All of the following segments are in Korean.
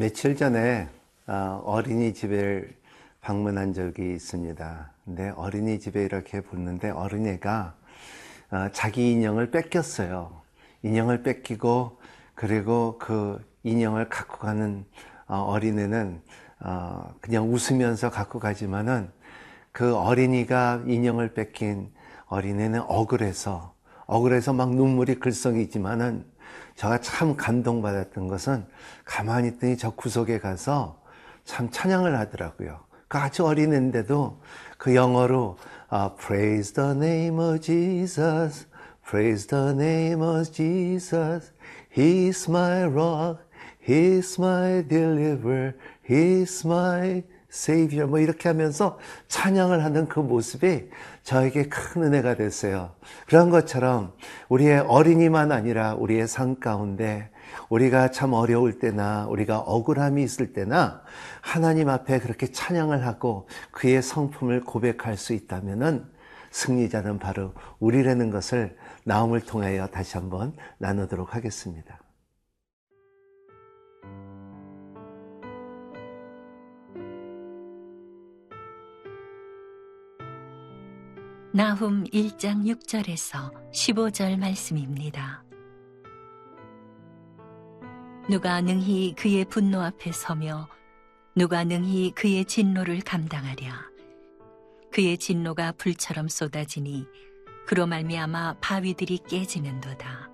며칠 전에 어, 어린이집을 방문한 적이 있습니다. 근데 어린이집에 이렇게 보는데 어린애가 어, 자기 인형을 뺏겼어요. 인형을 뺏기고 그리고 그 인형을 갖고 가는 어, 어린애는 그냥 웃으면서 갖고 가지만은 그 어린이가 인형을 뺏긴 어린애는 억울해서 억울해서 막 눈물이 글썽이지만은 제가 참 감동받았던 것은 가만히 있더니 저 구석에 가서 참 찬양을 하더라고요. 그 아주 어린애인데도 그 영어로 아, Praise the name of Jesus, Praise the name of Jesus, He's my rock, He's my deliverer, He's my Savior. 뭐 이렇게 하면서 찬양을 하는 그 모습이 저에게 큰 은혜가 됐어요. 그런 것처럼 우리의 어린이만 아니라 우리의 삶 가운데 우리가 참 어려울 때나 우리가 억울함이 있을 때나 하나님 앞에 그렇게 찬양을 하고 그의 성품을 고백할 수 있다면은 승리자는 바로 우리라는 것을 나음을 통하여 다시 한번 나누도록 하겠습니다. 나훔 1장 6절에서 15절 말씀입니다. 누가 능히 그의 분노 앞에 서며 누가 능히 그의 진노를 감당하랴? 그의 진노가 불처럼 쏟아지니 그로 말미암아 바위들이 깨지는도다.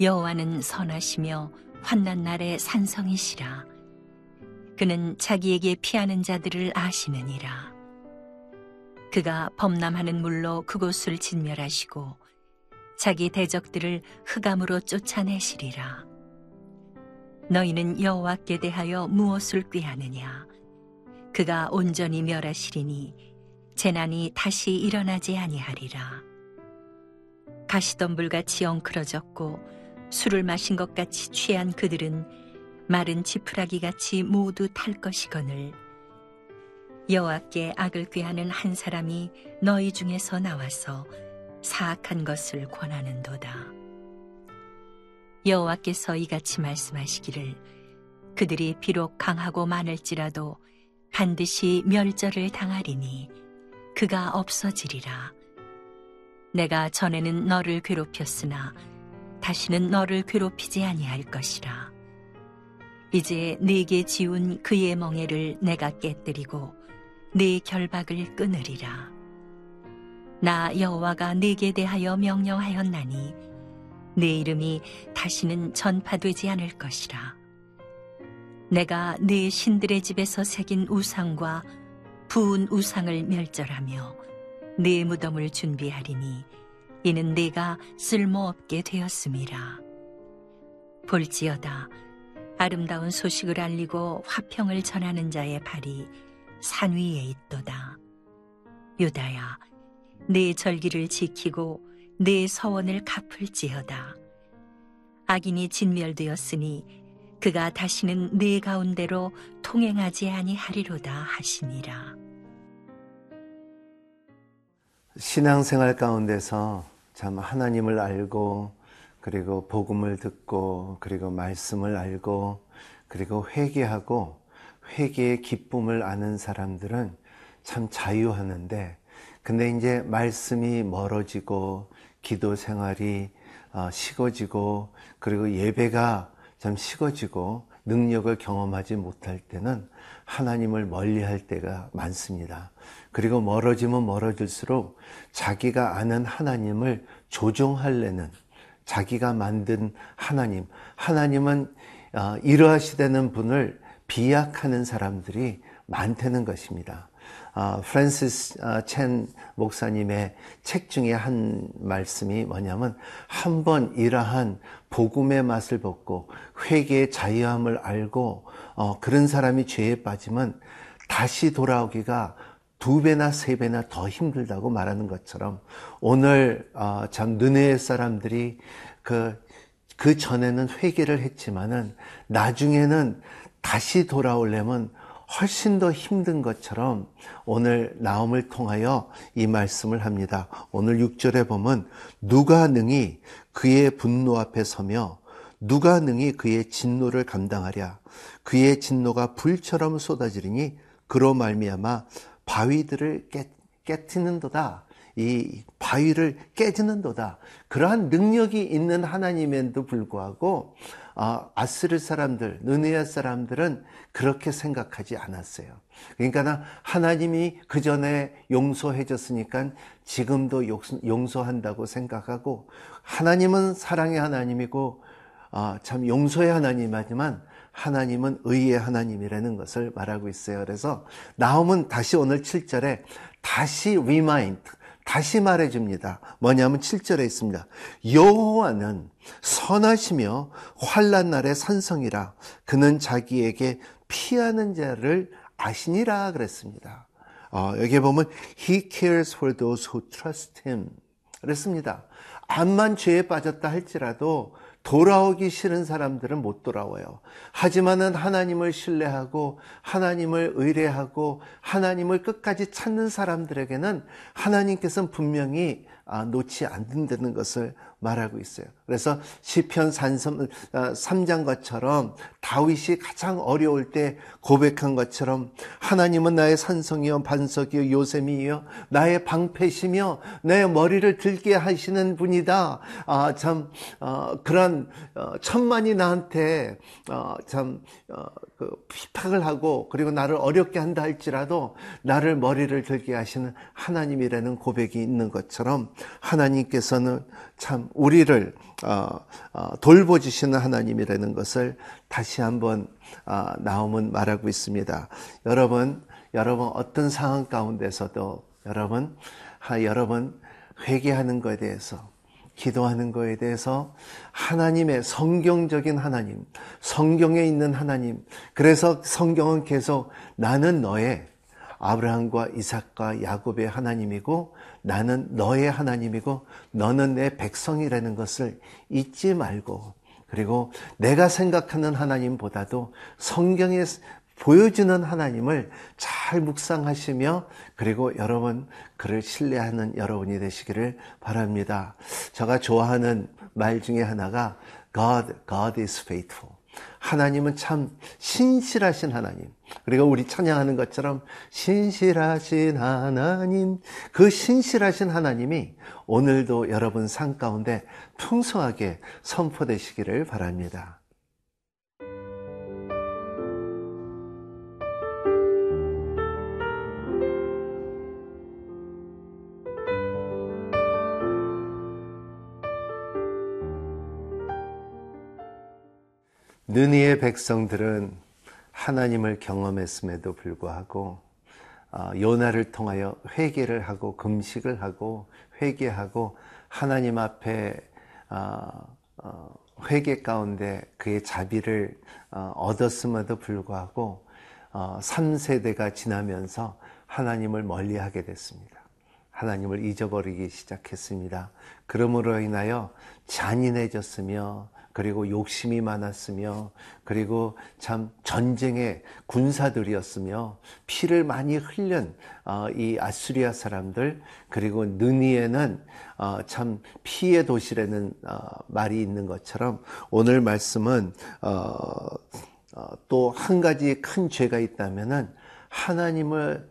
여호와는 선하시며 환난 날에 산성이시라. 그는 자기에게 피하는 자들을 아시느니라 그가 범람하는 물로 그곳을 진멸하시고 자기 대적들을 흑암으로 쫓아내시리라. 너희는 여호와께 대하여 무엇을 꾀하느냐? 그가 온전히 멸하시리니 재난이 다시 일어나지 아니하리라. 가시덤불같이 엉클어졌고 술을 마신 것 같이 취한 그들은 마른 지푸라기 같이 모두 탈 것이거늘 여호와께 악을 꾀하는 한 사람이 너희 중에서 나와서 사악한 것을 권하는도다. 여호와께서 이같이 말씀하시기를 그들이 비록 강하고 많을지라도 반드시 멸절을 당하리니 그가 없어지리라. 내가 전에는 너를 괴롭혔으나 다시는 너를 괴롭히지 아니할 것이라. 이제 네게 지운 그의 멍에를 내가 깨뜨리고 네 결박을 끊으리라. 나 여호와가 네게 대하여 명령하였나니 네 이름이 다시는 전파되지 않을 것이라. 내가 네 신들의 집에서 새긴 우상과 부은 우상을 멸절하며 네 무덤을 준비하리니 이는 네가 쓸모없게 되었음이라. 볼지어다 아름다운 소식을 알리고 화평을 전하는 자의 발이 산 위에 있도다. 유다야, 내 절기를 지키고 내 서원을 갚을지어다. 악인이 진멸되었으니 그가 다시는 내 가운데로 통행하지 아니하리로다 하시니라. 신앙생활 가운데서 참 하나님을 알고 그리고 복음을 듣고 그리고 말씀을 알고 그리고 회개하고 회개의 기쁨을 아는 사람들은 참 자유하는데 근데 이제 말씀이 멀어지고 기도 생활이 어, 식어지고 그리고 예배가 좀 식어지고 능력을 경험하지 못할 때는 하나님을 멀리 할 때가 많습니다. 그리고 멀어지면 멀어질수록 자기가 아는 하나님을 조종하려는 자기가 만든 하나님, 하나님은 어, 이러하시다는 분을 비약하는 사람들이 많다는 것입니다. 어, 프랜시스 어, 첸 목사님의 책 중에 한 말씀이 뭐냐면 한 번 이러한 복음의 맛을 벗고 회개의 자유함을 알고 어, 그런 사람이 죄에 빠지면 다시 돌아오기가 두 배나 세 배나 더 힘들다고 말하는 것처럼 오늘 어, 참 느네의 사람들이 그, 그 전에는 회개를 했지만은 나중에는 다시 돌아오려면 훨씬 더 힘든 것처럼 오늘 나음을 통하여 이 말씀을 합니다. 오늘 6절에 보면 누가 능히 그의 분노 앞에 서며 누가 능히 그의 진노를 감당하랴 그의 진노가 불처럼 쏟아지리니 그로 말미암아 바위들을 깨, 깨트는도다 이 바위를 깨지는도다 그러한 능력이 있는 하나님에도 불구하고 아, 아스르 사람들, 느네아 사람들은 그렇게 생각하지 않았어요. 그러니까 하나님이 그 전에 용서해 줬으니까 지금도 용서한다고 생각하고 하나님은 사랑의 하나님이고 아, 참 용서의 하나님이지만 하나님은 의의 하나님이라는 것을 말하고 있어요. 그래서 나오면 다시 오늘 7절에 다시 remind, 다시 말해 줍니다. 뭐냐면 7절에 있습니다. 여호와는 선하시며 환란 날의 산성이라 그는 자기에게 피하는 자를 아시니라 그랬습니다. 어, 여기에 보면 He cares for those who trust Him 그랬습니다. 암만 죄에 빠졌다 할지라도 돌아오기 싫은 사람들은 못 돌아와요. 하지만은 하나님을 신뢰하고 하나님을 의뢰하고 하나님을 끝까지 찾는 사람들에게는 하나님께서는 분명히 아, 놓지 않는다는 것을 말하고 있어요. 그래서 시편 3장 어, 것처럼 다윗이 가장 어려울 때 고백한 것처럼 하나님은 나의 산성이요 반석이요 요셉이요 나의 방패시며 내 머리를 들게 하시는 분이다. 아, 참 어, 그런 어, 천만이 나한테 어, 참 어, 그 피팍을 하고 그리고 나를 어렵게 한다 할지라도 나를 머리를 들게 하시는 하나님이라는 고백이 있는 것처럼 하나님께서는 참 우리를 돌보주시는 하나님이라는 것을 다시 한번 어, 나오면 말하고 있습니다. 여러분, 여러분 어떤 상황 가운데서도 여러분, 여러분 회개하는 것에 대해서 기도하는 것에 대해서 하나님의 성경적인 하나님, 성경에 있는 하나님. 그래서 성경은 계속 나는 너의 아브라함과 이삭과 야곱의 하나님이고 나는 너의 하나님이고 너는 내 백성이라는 것을 잊지 말고 그리고 내가 생각하는 하나님보다도 성경에 보여주는 하나님을 잘 묵상하시며 그리고 여러분 그를 신뢰하는 여러분이 되시기를 바랍니다. 제가 좋아하는 말 중에 하나가 God, God is faithful. 하나님은 참 신실하신 하나님. 그리고 우리 찬양하는 것처럼 신실하신 하나님, 그 신실하신 하나님이 오늘도 여러분 삶 가운데 풍성하게 선포되시기를 바랍니다. 느니의 백성들은 하나님을 경험했음에도 불구하고 어, 요나를 통하여 회개를 하고 금식을 하고 회개하고 하나님 앞에 어, 어, 회개 가운데 그의 자비를 얻었음에도 불구하고 3세대가 지나면서 하나님을 멀리하게 됐습니다. 하나님을 잊어버리기 시작했습니다. 그러므로 인하여 잔인해졌으며 그리고 욕심이 많았으며 그리고 참 전쟁의 군사들이었으며 피를 많이 흘린 어, 이 아수리아 사람들 그리고 느니에는 어, 참 피의 도시라는 어, 말이 있는 것처럼 오늘 말씀은 또 한 가지 큰 죄가 있다면은 하나님을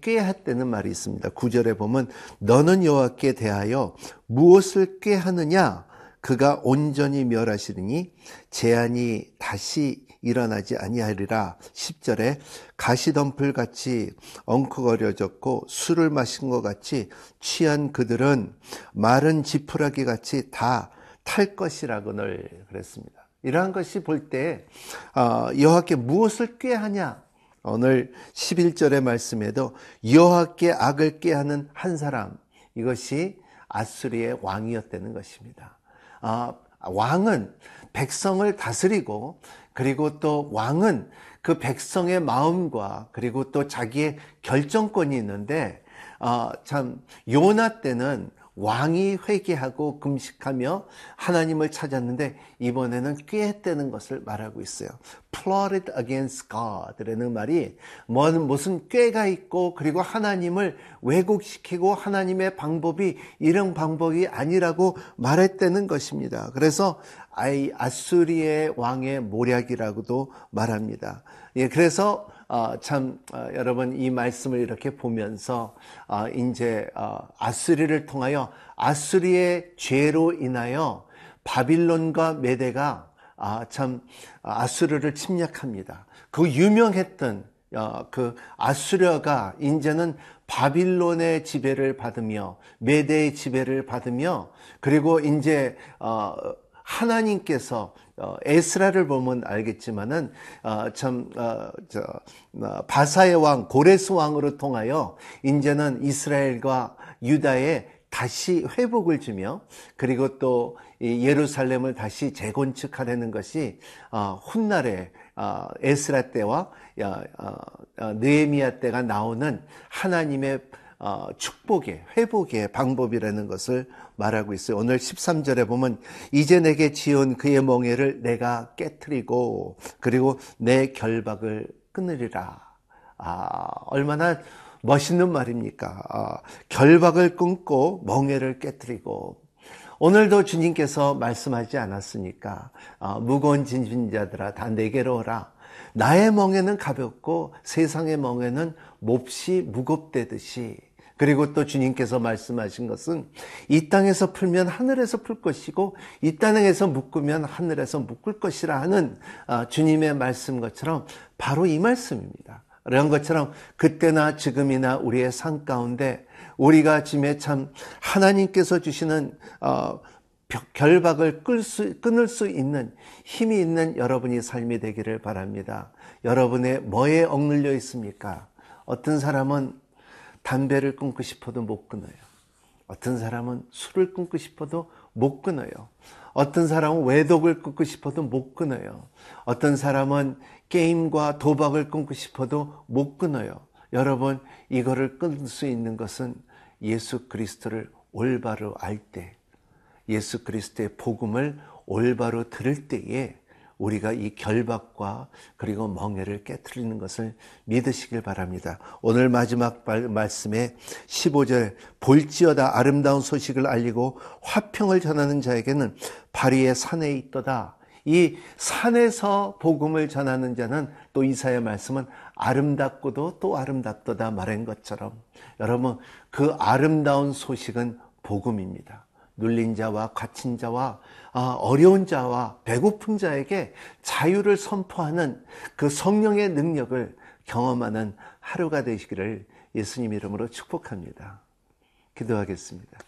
꾀했다는 말이 있습니다. 구절에 보면 너는 여호와께 대하여 무엇을 꾀하느냐 그가 온전히 멸하시리니 재앙이 다시 일어나지 아니하리라 10절에 가시덤불 같이 엉크거려졌고 술을 마신 것 같이 취한 그들은 마른 지푸라기 같이 다 탈 것이라고늘 그랬습니다. 이러한 것이 볼때 어, 여호와께 무엇을 꾀하냐 오늘 11절의 말씀에도 여호와께 악을 꾀하는 한 사람 이것이 아수리의 왕이었다는 것입니다. 아, 왕은 백성을 다스리고 그리고 또 왕은 그 백성의 마음과 그리고 또 자기의 결정권이 있는데 어, 참 요나 때는 왕이 회개하고 금식하며 하나님을 찾았는데 이번에는 꾀했다는 것을 말하고 있어요. plotted against God라는 말이 뭔 무슨 꾀가 있고 그리고 하나님을 왜곡시키고 하나님의 방법이 이런 방법이 아니라고 말했다는 것입니다. 그래서 아이 아수리의 왕의 모략이라고도 말합니다. 예, 그래서 어, 참 어, 여러분 이 말씀을 이렇게 보면서 어, 이제 어, 아수리를 통하여 아수리의 죄로 인하여 바빌론과 메대가 아, 참 아수르를 침략합니다. 그 유명했던 어, 그 아수르가 이제는 바빌론의 지배를 받으며 메대의 지배를 받으며 그리고 이제 어, 하나님께서 어, 에스라를 보면 알겠지만은 어, 참 어, 바사의 왕 고레스 왕으로 통하여 이제는 이스라엘과 유다의 다시 회복을 주며 그리고 또 예루살렘을 다시 재건축하려는 것이 어, 훗날에 어, 에스라 때와 어, 느헤미야 때가 나오는 하나님의 축복의 회복의 방법이라는 것을 말하고 있어요. 오늘 13절에 보면 이제 내게 지은 그의 멍에를 내가 깨뜨리고 그리고 내 결박을 끊으리라. 아, 얼마나 멋있는 말입니까? 아, 결박을 끊고 멍해를 깨뜨리고 오늘도 주님께서 말씀하지 않았습니까? 아, 무거운 진진자들아 다 내게로 오라. 나의 멍에는 가볍고 세상의 멍에는 몹시 무겁대듯이 그리고 또 주님께서 말씀하신 것은 이 땅에서 풀면 하늘에서 풀 것이고 이 땅에서 묶으면 하늘에서 묶을 것이라 하는 아, 주님의 말씀 것처럼 바로 이 말씀입니다. 그런 것처럼 그때나 지금이나 우리의 삶 가운데 우리가 지금에 참 하나님께서 주시는 어, 결박을 끌 수, 끊을 수 있는 힘이 있는 여러분이 삶이 되기를 바랍니다. 여러분의 뭐에 억눌려 있습니까? 어떤 사람은 담배를 끊고 싶어도 못 끊어요. 어떤 사람은 술을 끊고 싶어도 못 끊어요. 어떤 사람은 외독을 끊고 싶어도 못 끊어요. 어떤 사람은 게임과 도박을 끊고 싶어도 못 끊어요. 여러분, 이거를 끊을 수 있는 것은 예수 그리스도를 올바로 알 때, 예수 그리스도의 복음을 올바로 들을 때에 우리가 이 결박과 그리고 멍해를 깨뜨리는 것을 믿으시길 바랍니다. 오늘 마지막 말씀에 15절 볼지어다 아름다운 소식을 알리고 화평을 전하는 자에게는 바리의 산에 있도다. 이 산에서 복음을 전하는 자는 또 이사의 말씀은 아름답고도 또 아름답도다 말한 것처럼 여러분 그 아름다운 소식은 복음입니다. 눌린 자와 갇힌 자와 아, 어려운 자와 배고픈 자에게 자유를 선포하는 그 성령의 능력을 경험하는 하루가 되시기를 예수님 이름으로 축복합니다. 기도하겠습니다.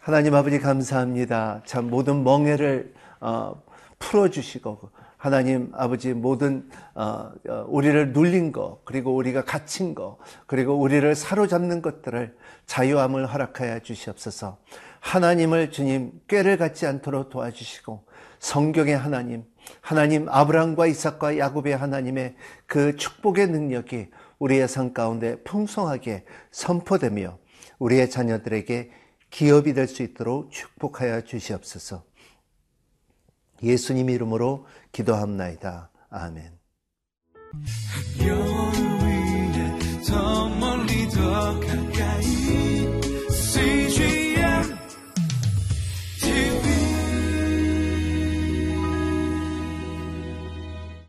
하나님 아버지 감사합니다. 참 모든 멍해를 어, 풀어주시고 하나님 아버지 모든 어, 어, 우리를 눌린 것 그리고 우리가 갇힌 것 그리고 우리를 사로잡는 것들을 자유함을 허락하여 주시옵소서. 하나님을 주님 꾀를 갖지 않도록 도와주시고 성경의 하나님 하나님 아브라함과 이삭과 야곱의 하나님의 그 축복의 능력이 우리의 삶 가운데 풍성하게 선포되며 우리의 자녀들에게 기업이 될 수 있도록 축복하여 주시옵소서. 예수님 이름으로 기도합나이다. 아멘. 더 멀리 더